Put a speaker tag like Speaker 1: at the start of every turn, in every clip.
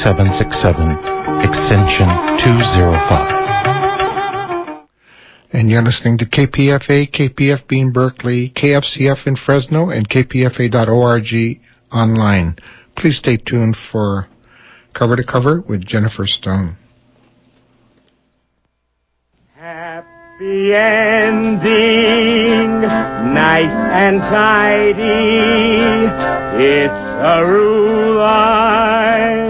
Speaker 1: 6767, extension 205.
Speaker 2: And you're listening to KPFA, KPFB in Berkeley, KFCF in Fresno, and KPFA.org online. Please stay tuned for Cover to Cover with Jennifer Stone.
Speaker 3: Happy ending, nice and tidy. It's a rule I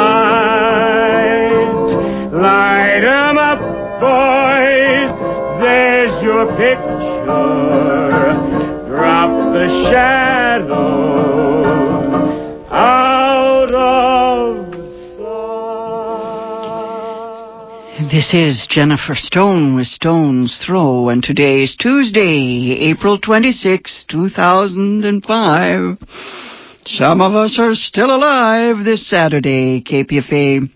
Speaker 3: Picture. Drop the shadows out of
Speaker 4: This is Jennifer Stone with Stone's Throw, and today is Tuesday, April 26, 2005. Some of us are still alive this Saturday. KPFA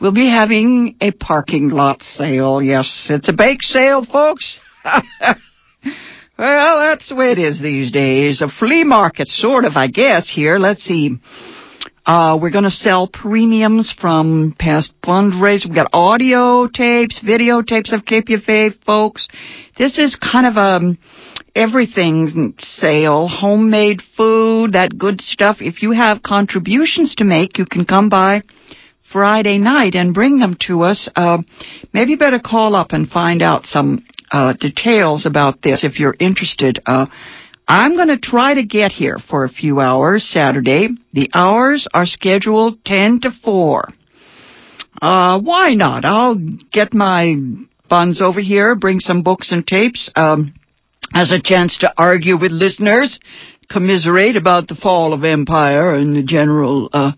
Speaker 4: will be having a parking lot sale. Yes, it's a bake sale, folks. well, that's the way it is these days. A flea market, sort of, I guess, here. Let's see. Uh, we're going to sell premiums from past fundraisers. We've got audio tapes, video tapes of KPFA folks. This is kind of a everything sale, homemade food, that good stuff. If you have contributions to make, you can come by Friday night and bring them to us. Uh, maybe you better call up and find out some uh, details about this if you're interested. Uh, I'm going to try to get here for a few hours Saturday. The hours are scheduled 10 to 4. Uh, why not? I'll get my buns over here, bring some books and tapes, um, as a chance to argue with listeners, commiserate about the fall of empire and the general, uh,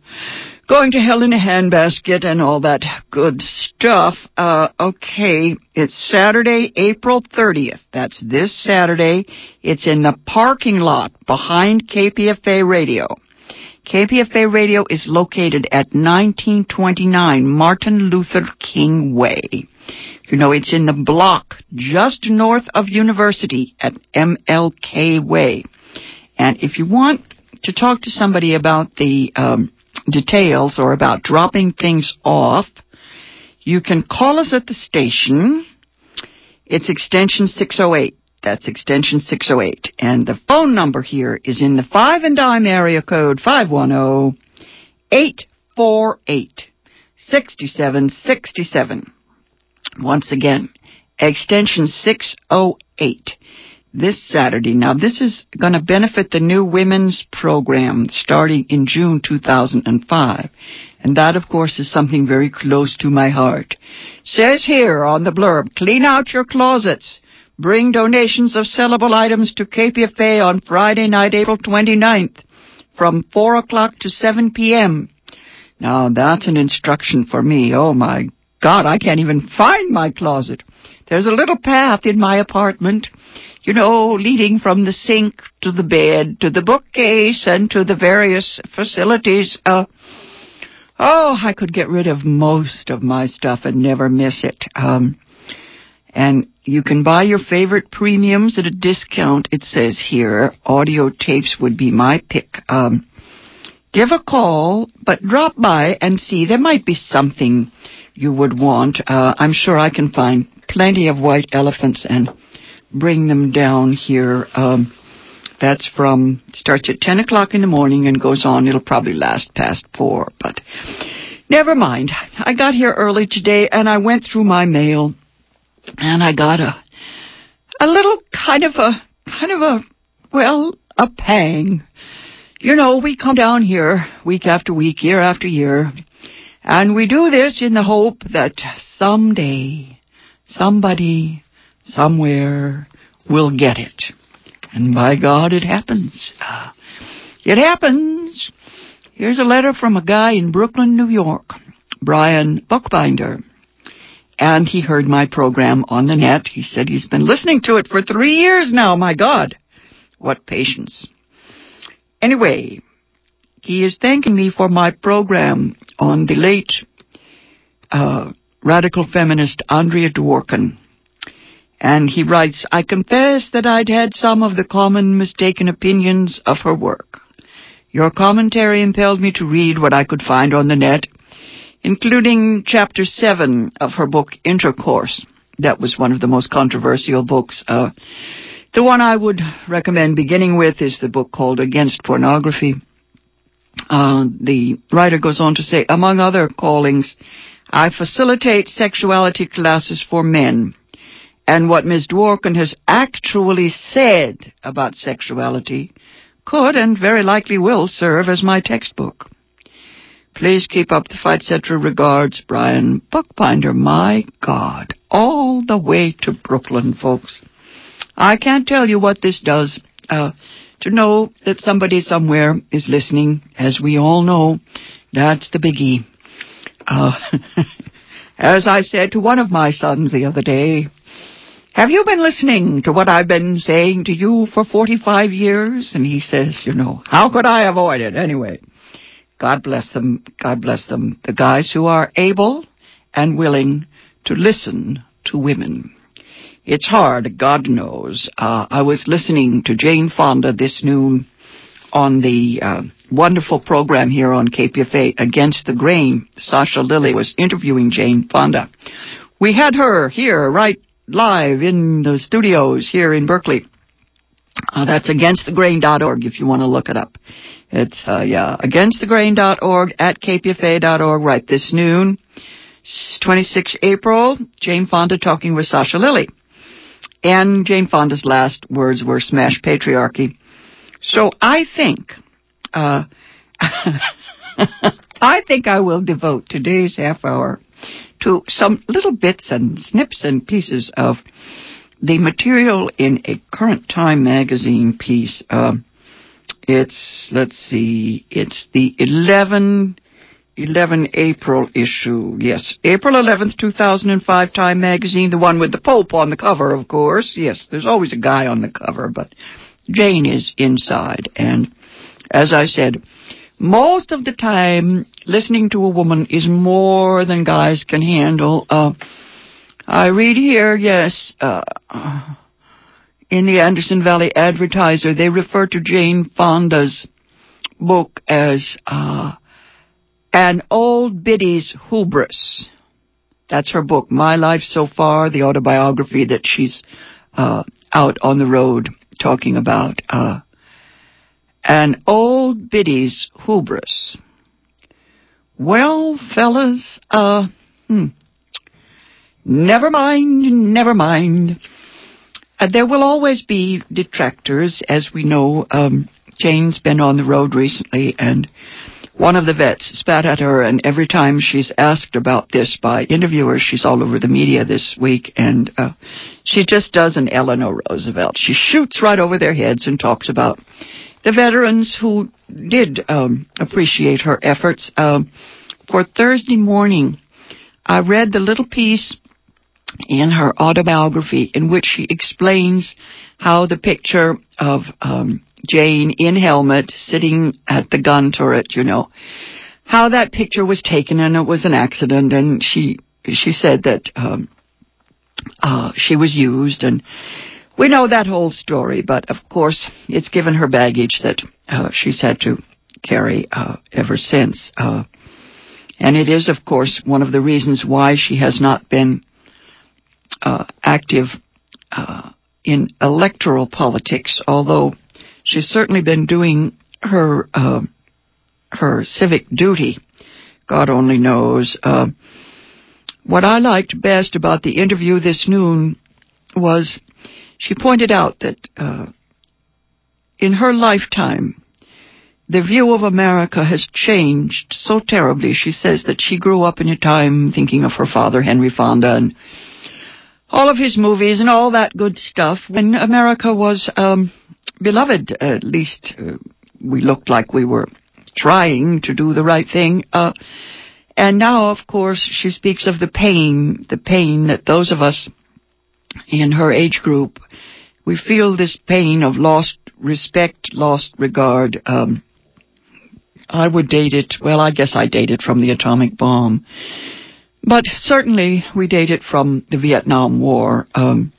Speaker 4: going to hell in a handbasket and all that good stuff. Uh, okay, it's Saturday, April 30th. That's this Saturday. It's in the parking lot behind KPFA Radio. KPFA Radio is located at 1929 Martin Luther King Way. You know, it's in the block just north of University at MLK Way. And if you want to talk to somebody about the um, details or about dropping things off, you can call us at the station. It's extension 608. That's extension 608. And the phone number here is in the 5 and dime area code 510-848-6767. Once again, extension 608 this Saturday. Now, this is going to benefit the new women's program starting in June 2005. And that, of course, is something very close to my heart. Says here on the blurb, clean out your closets. Bring donations of sellable items to KPFA on Friday night, April 29th from 4 o'clock to 7 p.m. Now, that's an instruction for me. Oh my God, I can't even find my closet. There's a little path in my apartment you know, leading from the sink to the bed to the bookcase and to the various facilities. Uh, oh, I could get rid of most of my stuff and never miss it. Um, and you can buy your favorite premiums at a discount. It says here, audio tapes would be my pick. Um, give a call, but drop by and see. There might be something you would want. Uh, I'm sure I can find plenty of white elephants and bring them down here. Um, that's from starts at ten o'clock in the morning and goes on. It'll probably last past four, but never mind. I got here early today and I went through my mail and I got a a little kind of a kind of a well a pang. You know, we come down here week after week, year after year, and we do this in the hope that someday somebody somewhere we'll get it. And by God, it happens. Uh, it happens. Here's a letter from a guy in Brooklyn, New York, Brian Buckbinder. and he heard my program on the net. He said he's been listening to it for three years now. My God, what patience. Anyway, he is thanking me for my program on the late uh, radical feminist Andrea Dworkin. And he writes, I confess that I'd had some of the common mistaken opinions of her work. Your commentary impelled me to read what I could find on the net, including chapter 7 of her book Intercourse. That was one of the most controversial books. Uh, the one I would recommend beginning with is the book called Against Pornography. Uh, the writer goes on to say, among other callings, I facilitate sexuality classes for men and what Ms. Dworkin has actually said about sexuality could and very likely will serve as my textbook. Please keep up the fight, etc. Regards, Brian Buckbinder. My God, all the way to Brooklyn, folks. I can't tell you what this does. Uh, to know that somebody somewhere is listening, as we all know, that's the biggie. Uh, as I said to one of my sons the other day, have you been listening to what I've been saying to you for 45 years? And he says, you know, how could I avoid it anyway? God bless them. God bless them. The guys who are able and willing to listen to women. It's hard, God knows. Uh, I was listening to Jane Fonda this noon on the uh, wonderful program here on KPFA Against the Grain. Sasha Lilley was interviewing Jane Fonda. We had her here right live in the studios here in Berkeley. Uh, that's againstthegrain.org if you want to look it up. It's, uh, yeah, againstthegrain.org at kpfa.org right this noon. 26 April, Jane Fonda talking with Sasha Lilley. And Jane Fonda's last words were smash patriarchy. So I think, uh, I think I will devote today's half hour to some little bits and snips and pieces of the material in a current time magazine piece. Uh, it's, let's see, it's the 11, 11 April issue. Yes, April 11th, 2005 Time magazine, the one with the Pope on the cover, of course. Yes, there's always a guy on the cover, but Jane is inside. And as I said, most of the time, listening to a woman is more than guys can handle. Uh, I read here, yes, uh, in the Anderson Valley Advertiser, they refer to Jane Fonda's book as uh, An Old Biddy's Hubris. That's her book, My Life So Far, the autobiography that she's uh, out on the road talking about. Uh, an old biddy's hubris. Well, fellas, uh, hmm. Never mind, never mind. Uh, there will always be detractors, as we know. Um, Jane's been on the road recently, and one of the vets spat at her, and every time she's asked about this by interviewers, she's all over the media this week, and uh, she just does an Eleanor Roosevelt. She shoots right over their heads and talks about the veterans who did um, appreciate her efforts. Uh, for Thursday morning, I read the little piece in her autobiography in which she explains how the picture of um, Jane in helmet sitting at the gun turret, you know, how that picture was taken and it was an accident and she she said that um, uh, she was used and we know that whole story, but of course, it's given her baggage that uh, she's had to carry uh, ever since. Uh, and it is, of course, one of the reasons why she has not been uh, active uh, in electoral politics, although she's certainly been doing her uh, her civic duty. God only knows. what I liked best about the interview this noon was she pointed out that uh, in her lifetime, the view of America has changed so terribly. She says that she grew up in a time thinking of her father, Henry Fonda, and all of his movies and all that good stuff when America was um, beloved. At least uh, we looked like we were trying to do the right thing. Uh, And now, of course, she speaks of the pain, the pain that those of us in her age group, we feel this pain of lost respect, lost regard. Um, I would date it, well, I guess I date it from the atomic bomb. But certainly we date it from the Vietnam War. Um,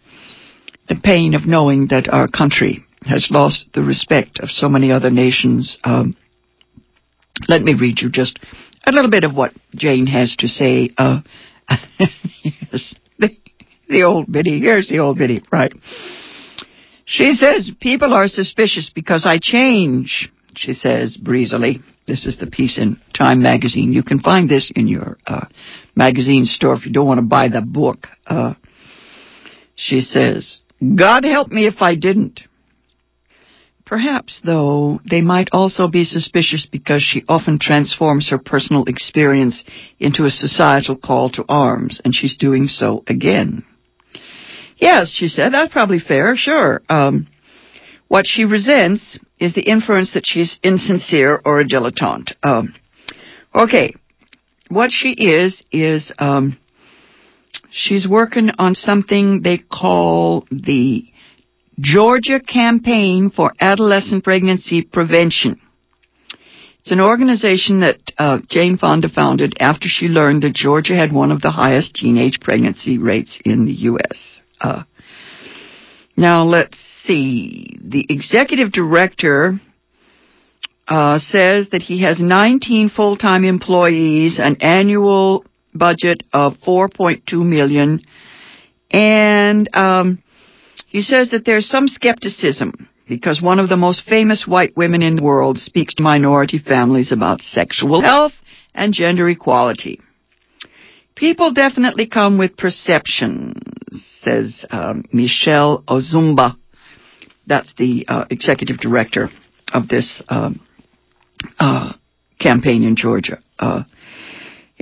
Speaker 4: the pain of knowing that our country has lost the respect of so many other nations. Um, let me read you just a little bit of what Jane has to say. Uh, yes, the, old biddy. Here's the old biddy, right. She says, people are suspicious because I change, she says breezily. This is the piece in Time magazine. You can find this in your uh, magazine store if you don't want to buy the book. Uh, she says, God help me if I didn't. Perhaps, though, they might also be suspicious because she often transforms her personal experience into a societal call to arms, and she's doing so again. Yes, she said, that's probably fair, sure. Um, what she resents is the inference that she's insincere or a dilettante. Um, okay, what she is, is um, she's working on something they call the Georgia Campaign for Adolescent Pregnancy Prevention. It's an organization that uh, Jane Fonda founded after she learned that Georgia had one of the highest teenage pregnancy rates in the U.S. Uh, now let's see. The executive director uh, says that he has 19 full-time employees, an annual budget of 4.2 million, and um, he says that there's some skepticism because one of the most famous white women in the world speaks to minority families about sexual health and gender equality. People definitely come with perceptions, says um, Michelle Ozumba. That's the uh, executive director of this um, uh, campaign in Georgia. Uh,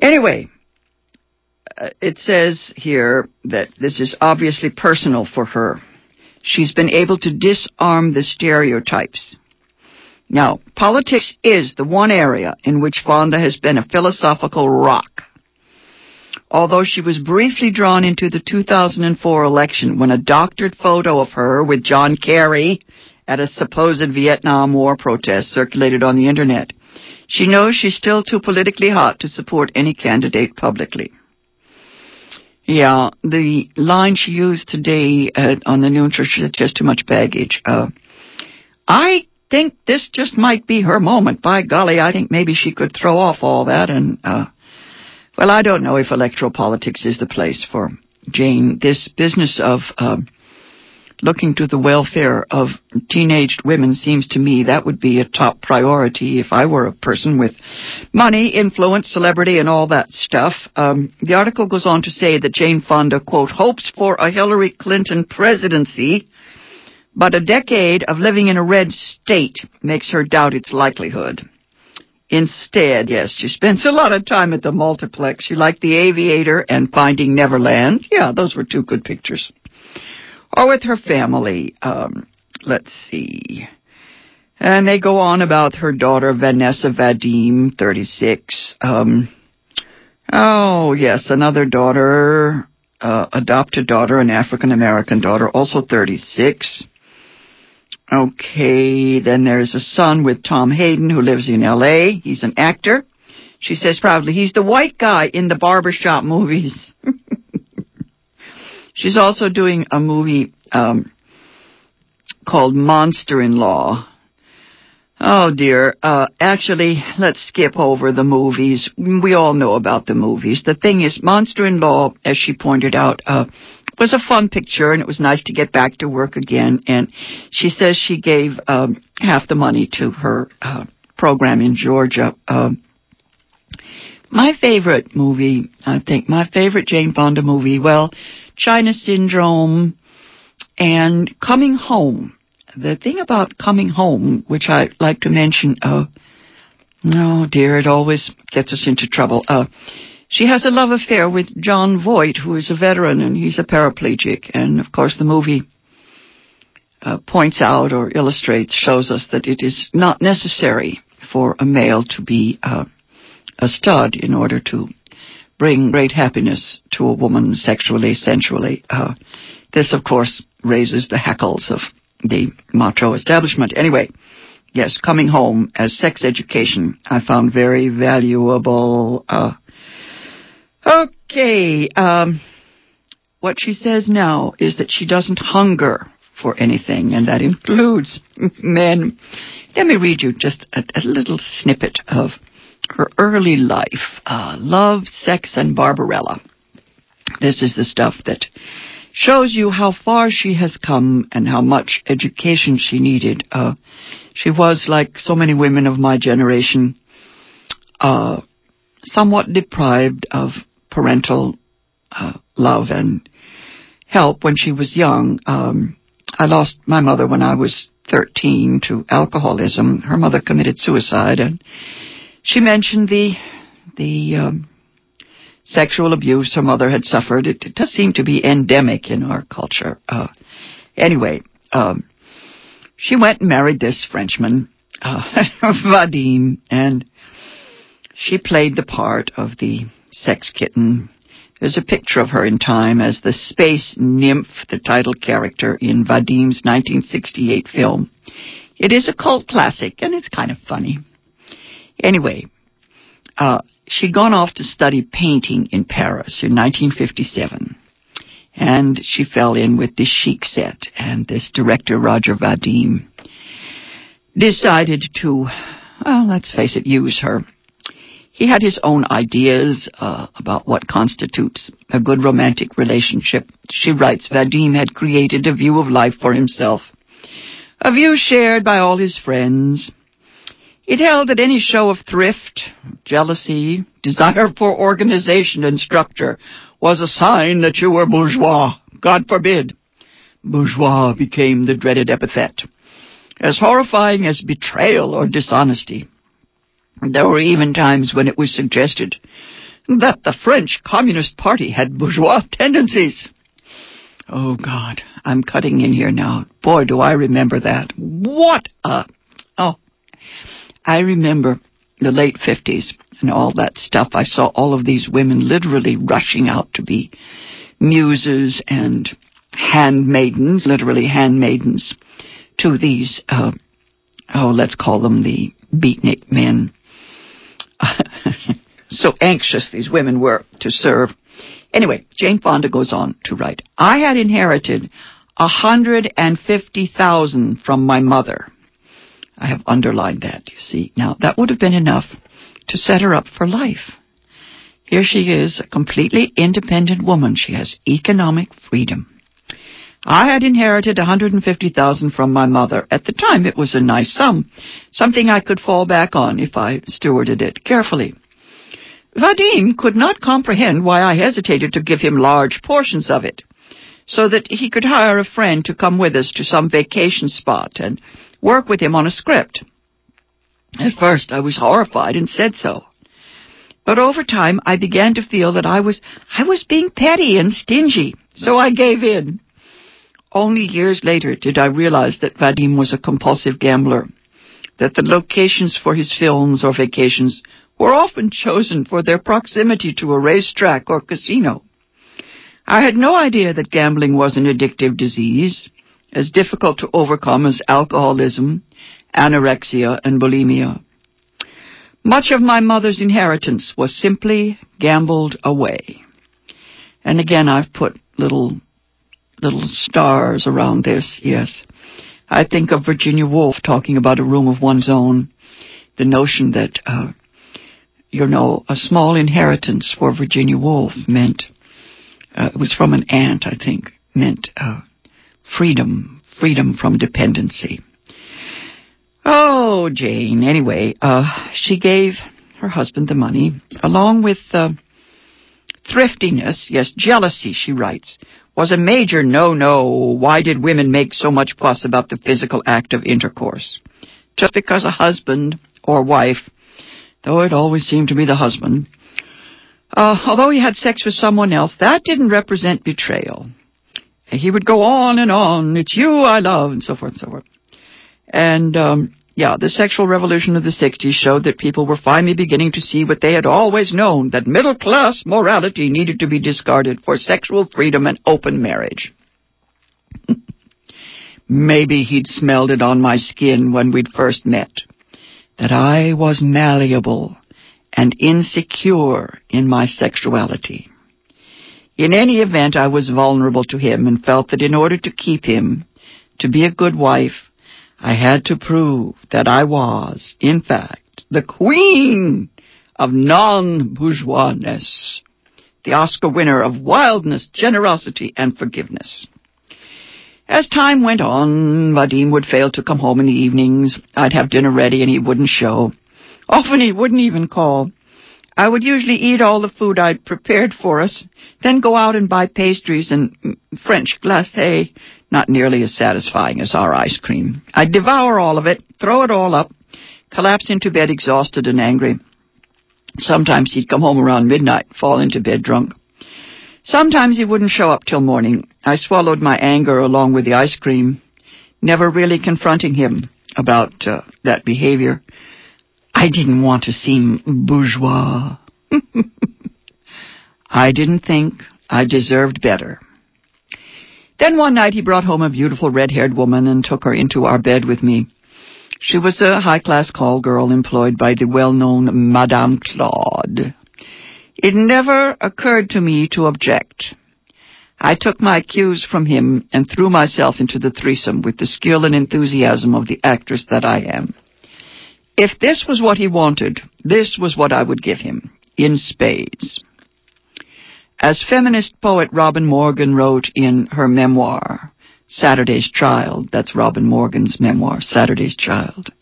Speaker 4: anyway, uh, it says here that this is obviously personal for her she's been able to disarm the stereotypes. Now, politics is the one area in which Fonda has been a philosophical rock. Although she was briefly drawn into the 2004 election when a doctored photo of her with John Kerry at a supposed Vietnam War protest circulated on the internet, she knows she's still too politically hot to support any candidate publicly. Yeah, the line she used today uh, on the noon church is just too much baggage. Uh, I think this just might be her moment. By golly, I think maybe she could throw off all that and, uh, well, I don't know if electoral politics is the place for Jane. This business of, uh, looking to the welfare of teenaged women seems to me that would be a top priority if I were a person with money, influence, celebrity, and all that stuff. Um, the article goes on to say that Jane Fonda, quote, hopes for a Hillary Clinton presidency, but a decade of living in a red state makes her doubt its likelihood. Instead, yes, she spends a lot of time at the multiplex. She liked The Aviator and Finding Neverland. Yeah, those were two good pictures or with her family. Um, let's see. And they go on about her daughter, Vanessa Vadim, 36. Um, oh, yes, another daughter, uh, adopted daughter, an African American daughter, also 36. Okay, then there's a son with Tom Hayden who lives in LA. He's an actor. She says proudly, he's the white guy in the barbershop movies. She's also doing a movie um, called Monster in Law. Oh dear. Uh, actually, let's skip over the movies. We all know about the movies. The thing is, Monster in Law, as she pointed out, uh, was a fun picture and it was nice to get back to work again. And she says she gave um, half the money to her uh, program in Georgia. Um, my favorite movie, I think, my favorite Jane Fonda movie, well, China Syndrome, and Coming Home. The thing about Coming Home, which I like to mention, uh, oh dear, it always gets us into trouble. Uh, she has a love affair with Jon Voight, who is a veteran and he's a paraplegic. And of course, the movie uh, points out or illustrates, shows us that it is not necessary for a male to be uh, a stud in order to bring great happiness to a woman sexually, sensually. Uh, this, of course, raises the hackles of the macho establishment. Anyway, yes, coming home as sex education, I found very valuable. Uh, okay, um, what she says now is that she doesn't hunger for anything, and that includes men. Let me read you just a, a little snippet of her early life uh, love, sex, and Barbarella. This is the stuff that shows you how far she has come and how much education she needed. Uh, she was, like so many women of my generation, uh, somewhat deprived of parental uh, love and help when she was young. Um, I lost my mother when I was 13 to alcoholism. Her mother committed suicide, and she mentioned the the um, sexual abuse her mother had suffered. It, it, does seem to be endemic in our culture. Uh, anyway, um, she went and married this Frenchman, uh, Vadim, and she played the part of the sex kitten there's a picture of her in time as the space nymph, the title character in Vadim's 1968 film. It is a cult classic, and it's kind of funny. Anyway, uh, she'd gone off to study painting in Paris in 1957. And she fell in with this chic set, and this director, Roger Vadim, decided to, well, let's face it, use her. He had his own ideas uh, about what constitutes a good romantic relationship. She writes, Vadim had created a view of life for himself, a view shared by all his friends. It held that any show of thrift, jealousy, desire for organization and structure was a sign that you were bourgeois. God forbid. Bourgeois became the dreaded epithet, as horrifying as betrayal or dishonesty. There were even times when it was suggested that the French Communist Party had bourgeois tendencies. Oh God, I'm cutting in here now. Boy, do I remember that. What a, oh, I remember the late 50s and all that stuff. I saw all of these women literally rushing out to be muses and handmaidens, literally handmaidens, to these, uh, oh, let's call them the beatnik men so anxious these women were to serve. Anyway, Jane Fonda goes on to write, I had inherited a hundred and fifty thousand from my mother. I have underlined that, you see. Now, that would have been enough to set her up for life. Here she is, a completely independent woman. She has economic freedom. I had inherited 150,000 from my mother. At the time, it was a nice sum, something I could fall back on if I stewarded it carefully. Vadim could not comprehend why I hesitated to give him large portions of it, so that he could hire a friend to come with us to some vacation spot and work with him on a script. At first, I was horrified and said so. But over time, I began to feel that I was, I was being petty and stingy, so I gave in. Only years later did I realize that Vadim was a compulsive gambler, that the locations for his films or vacations were often chosen for their proximity to a racetrack or casino. I had no idea that gambling was an addictive disease, as difficult to overcome as alcoholism, anorexia, and bulimia. Much of my mother's inheritance was simply gambled away. And again, I've put little little stars around this, yes. I think of Virginia Woolf talking about a room of one's own. The notion that, uh, you know, a small inheritance for Virginia Woolf meant, uh, it was from an aunt, I think, meant uh, freedom, freedom from dependency. Oh, Jane. Anyway, uh, she gave her husband the money, along with uh, thriftiness, yes, jealousy, she writes, was a major no-no. Why did women make so much fuss about the physical act of intercourse? Just because a husband or wife, though it always seemed to be the husband, uh, although he had sex with someone else, that didn't represent betrayal. He would go on and on, it's you I love, and so forth and so forth. And, um, yeah, the sexual revolution of the 60s showed that people were finally beginning to see what they had always known, that middle class morality needed to be discarded for sexual freedom and open marriage. Maybe he'd smelled it on my skin when we'd first met. That I was malleable and insecure in my sexuality. In any event, I was vulnerable to him and felt that in order to keep him, to be a good wife, I had to prove that I was, in fact, the queen of non-bourgeoisness, the Oscar winner of wildness, generosity, and forgiveness. As time went on, Vadim would fail to come home in the evenings. I'd have dinner ready and he wouldn't show. Often he wouldn't even call. I would usually eat all the food I'd prepared for us, then go out and buy pastries and French glacé, not nearly as satisfying as our ice cream. I'd devour all of it, throw it all up, collapse into bed exhausted and angry. Sometimes he'd come home around midnight, fall into bed drunk. Sometimes he wouldn't show up till morning. I swallowed my anger along with the ice cream, never really confronting him about uh, that behavior. I didn't want to seem bourgeois. I didn't think I deserved better. Then one night he brought home a beautiful red-haired woman and took her into our bed with me. She was a high-class call girl employed by the well-known Madame Claude. It never occurred to me to object. I took my cues from him and threw myself into the threesome with the skill and enthusiasm of the actress that I am. If this was what he wanted, this was what I would give him, in spades. As feminist poet Robin Morgan wrote in her memoir, Saturday's Child, that's Robin Morgan's memoir, Saturday's Child,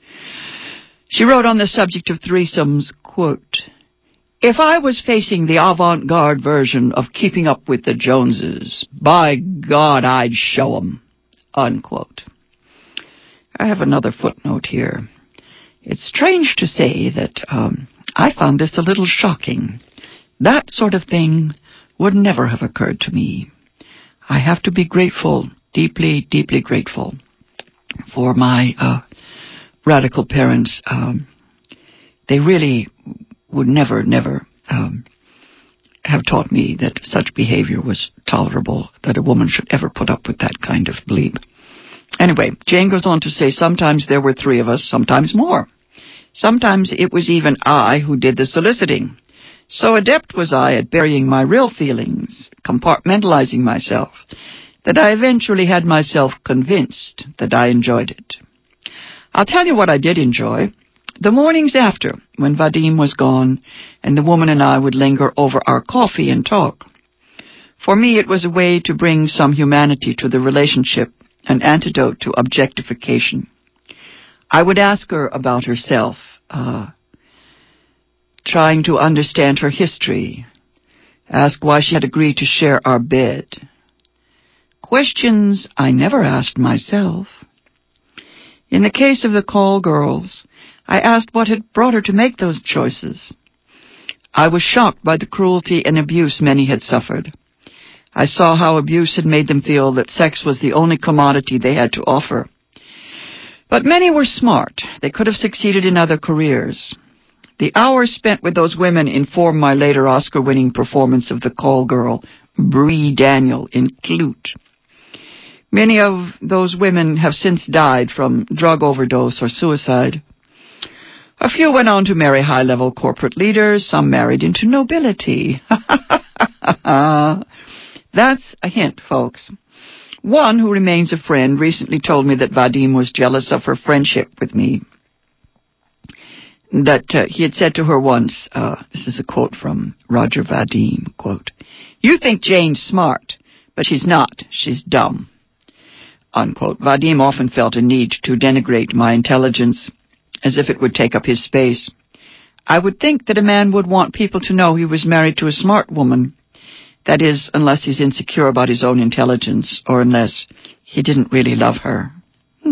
Speaker 4: she wrote on the subject of threesomes, quote, if I was facing the avant-garde version of Keeping Up with the Joneses, by God, I'd show 'em. Unquote. I have another footnote here. It's strange to say that um, I found this a little shocking. That sort of thing would never have occurred to me. I have to be grateful, deeply, deeply grateful, for my uh, radical parents. Um, they really would never, never um, have taught me that such behavior was tolerable, that a woman should ever put up with that kind of bleep. Anyway, Jane goes on to say sometimes there were three of us, sometimes more. Sometimes it was even I who did the soliciting. So adept was I at burying my real feelings, compartmentalizing myself, that I eventually had myself convinced that I enjoyed it. I'll tell you what I did enjoy. The mornings after, when Vadim was gone, and the woman and I would linger over our coffee and talk. For me, it was a way to bring some humanity to the relationship, an antidote to objectification. I would ask her about herself, uh, trying to understand her history, ask why she had agreed to share our bed. Questions I never asked myself. In the case of the call girls, I asked what had brought her to make those choices. I was shocked by the cruelty and abuse many had suffered. I saw how abuse had made them feel that sex was the only commodity they had to offer. But many were smart. They could have succeeded in other careers. The hours spent with those women informed my later Oscar-winning performance of the call girl, Bree Daniel, in Klute. Many of those women have since died from drug overdose or suicide. A few went on to marry high-level corporate leaders, some married into nobility. That's a hint, folks. One who remains a friend recently told me that Vadim was jealous of her friendship with me. That uh, he had said to her once, uh, this is a quote from Roger Vadim, quote, You think Jane's smart, but she's not. She's dumb. Unquote. Vadim often felt a need to denigrate my intelligence as if it would take up his space. I would think that a man would want people to know he was married to a smart woman. That is, unless he's insecure about his own intelligence, or unless he didn't really love her.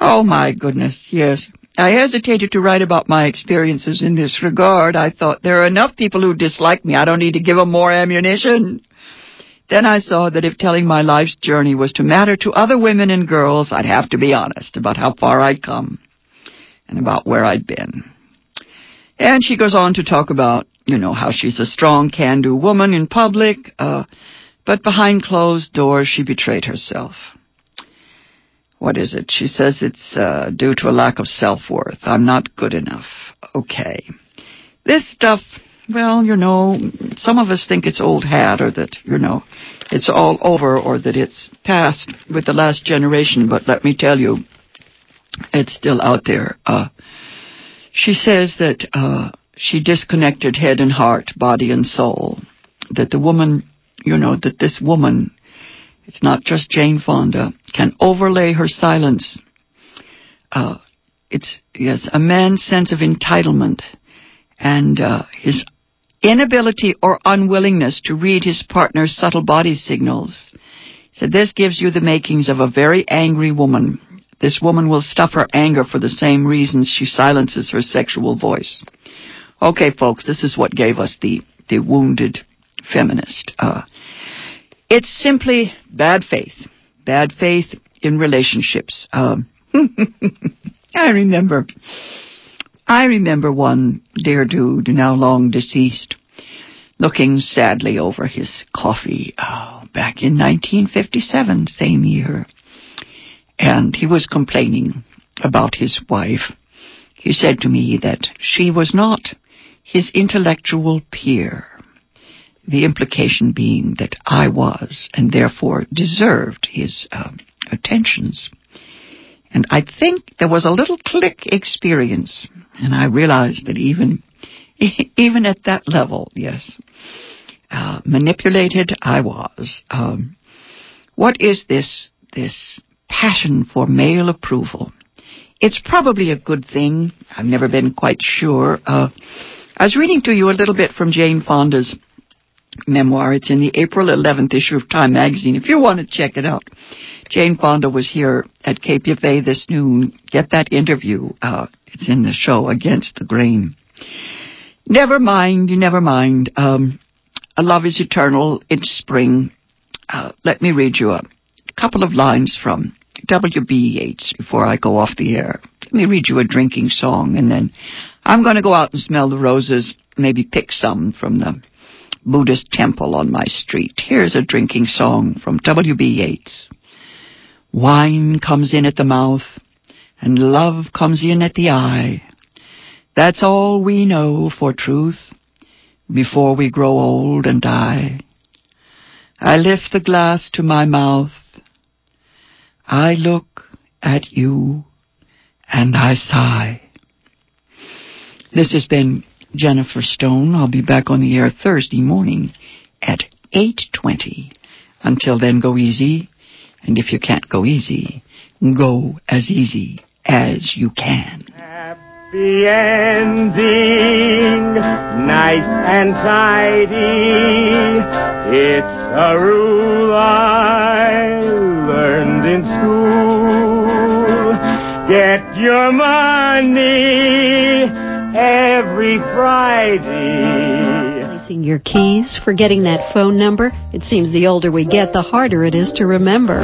Speaker 4: oh my goodness, yes. I hesitated to write about my experiences in this regard. I thought there are enough people who dislike me. I don't need to give them more ammunition. Then I saw that if telling my life's journey was to matter to other women and girls, I'd have to be honest about how far I'd come and about where I'd been. And she goes on to talk about, you know, how she's a strong can-do woman in public, uh, but behind closed doors she betrayed herself. What is it? She says it's uh, due to a lack of self-worth. I'm not good enough. Okay. This stuff, well, you know, some of us think it's old hat or that, you know, it's all over or that it's past with the last generation, but let me tell you, it's still out there. Uh, she says that uh, she disconnected head and heart, body and soul. That the woman, you know, that this woman, it's not just Jane Fonda, can overlay her silence. Uh, it's yes, a man's sense of entitlement and uh, his inability or unwillingness to read his partner's subtle body signals. So this gives you the makings of a very angry woman. This woman will stuff her anger for the same reasons she silences her sexual voice. Okay, folks, this is what gave us the, the wounded feminist. Uh, it's simply bad faith. Bad faith in relationships. Um, I remember I remember one dear dude, now long deceased, looking sadly over his coffee oh, back in 1957, same year. And he was complaining about his wife. He said to me that she was not his intellectual peer. The implication being that I was, and therefore deserved his uh, attentions. And I think there was a little click experience. And I realized that even, even at that level, yes, uh, manipulated I was. Um, what is this, this passion for male approval? It's probably a good thing. I've never been quite sure. Uh, I was reading to you a little bit from Jane Fonda's memoir. It's in the April 11th issue of Time magazine. If you want to check it out. Jane Fonda was here at KPFA this noon. Get that interview. Uh, it's in the show Against the Grain. Never mind, never mind. Um, a love is eternal. It's spring. Uh, let me read you a couple of lines from W.B. Yeats before I go off the air. Let me read you a drinking song and then I'm going to go out and smell the roses, maybe pick some from the Buddhist temple on my street. Here's a drinking song from W.B. Yeats. Wine comes in at the mouth, and love comes in at the eye. That's all we know for truth before we grow old and die. I lift the glass to my mouth. I look at you and I sigh. This has been Jennifer Stone. I'll be back on the air Thursday morning at 8.20. Until then, go easy. And if you can't go easy, go as easy as you can.
Speaker 3: Happy ending, nice and tidy. It's a rule I learned in school. Get your money every Friday.
Speaker 1: Placing your keys, forgetting that phone number. It seems the older we get, the harder it is to remember.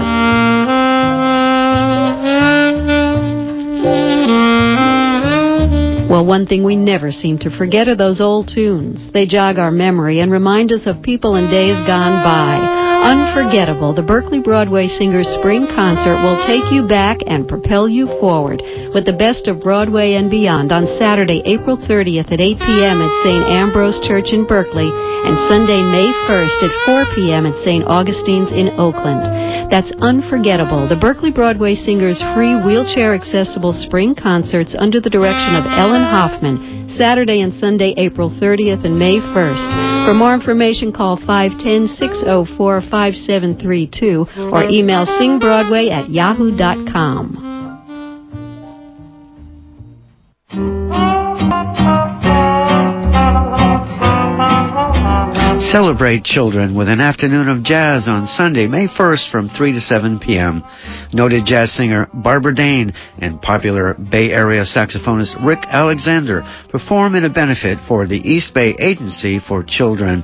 Speaker 1: Well, one thing we never seem to forget are those old tunes. They jog our memory and remind us of people and days gone by. Unforgettable, the Berkeley Broadway Singers Spring Concert will take you back and propel you forward with the best of Broadway and beyond on Saturday, April 30th at 8 p.m. at St. Ambrose Church in Berkeley and Sunday, May 1st at 4 p.m. at St. Augustine's in Oakland. That's unforgettable. The Berkeley Broadway Singers free wheelchair accessible spring concerts under the direction of Ellen Hoffman, Saturday and Sunday, April 30th and May 1st. For more information, call 510 604 5732 or email singbroadway at yahoo.com.
Speaker 5: Celebrate children with an afternoon of jazz on Sunday, May 1st from 3 to 7 p.m. Noted jazz singer Barbara Dane and popular Bay Area saxophonist Rick Alexander perform in a benefit for the East Bay Agency for Children.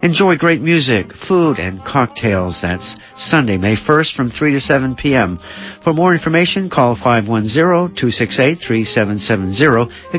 Speaker 5: Enjoy great music, food, and cocktails. That's Sunday, May 1st from 3 to 7 p.m. For more information, call 510-268-3770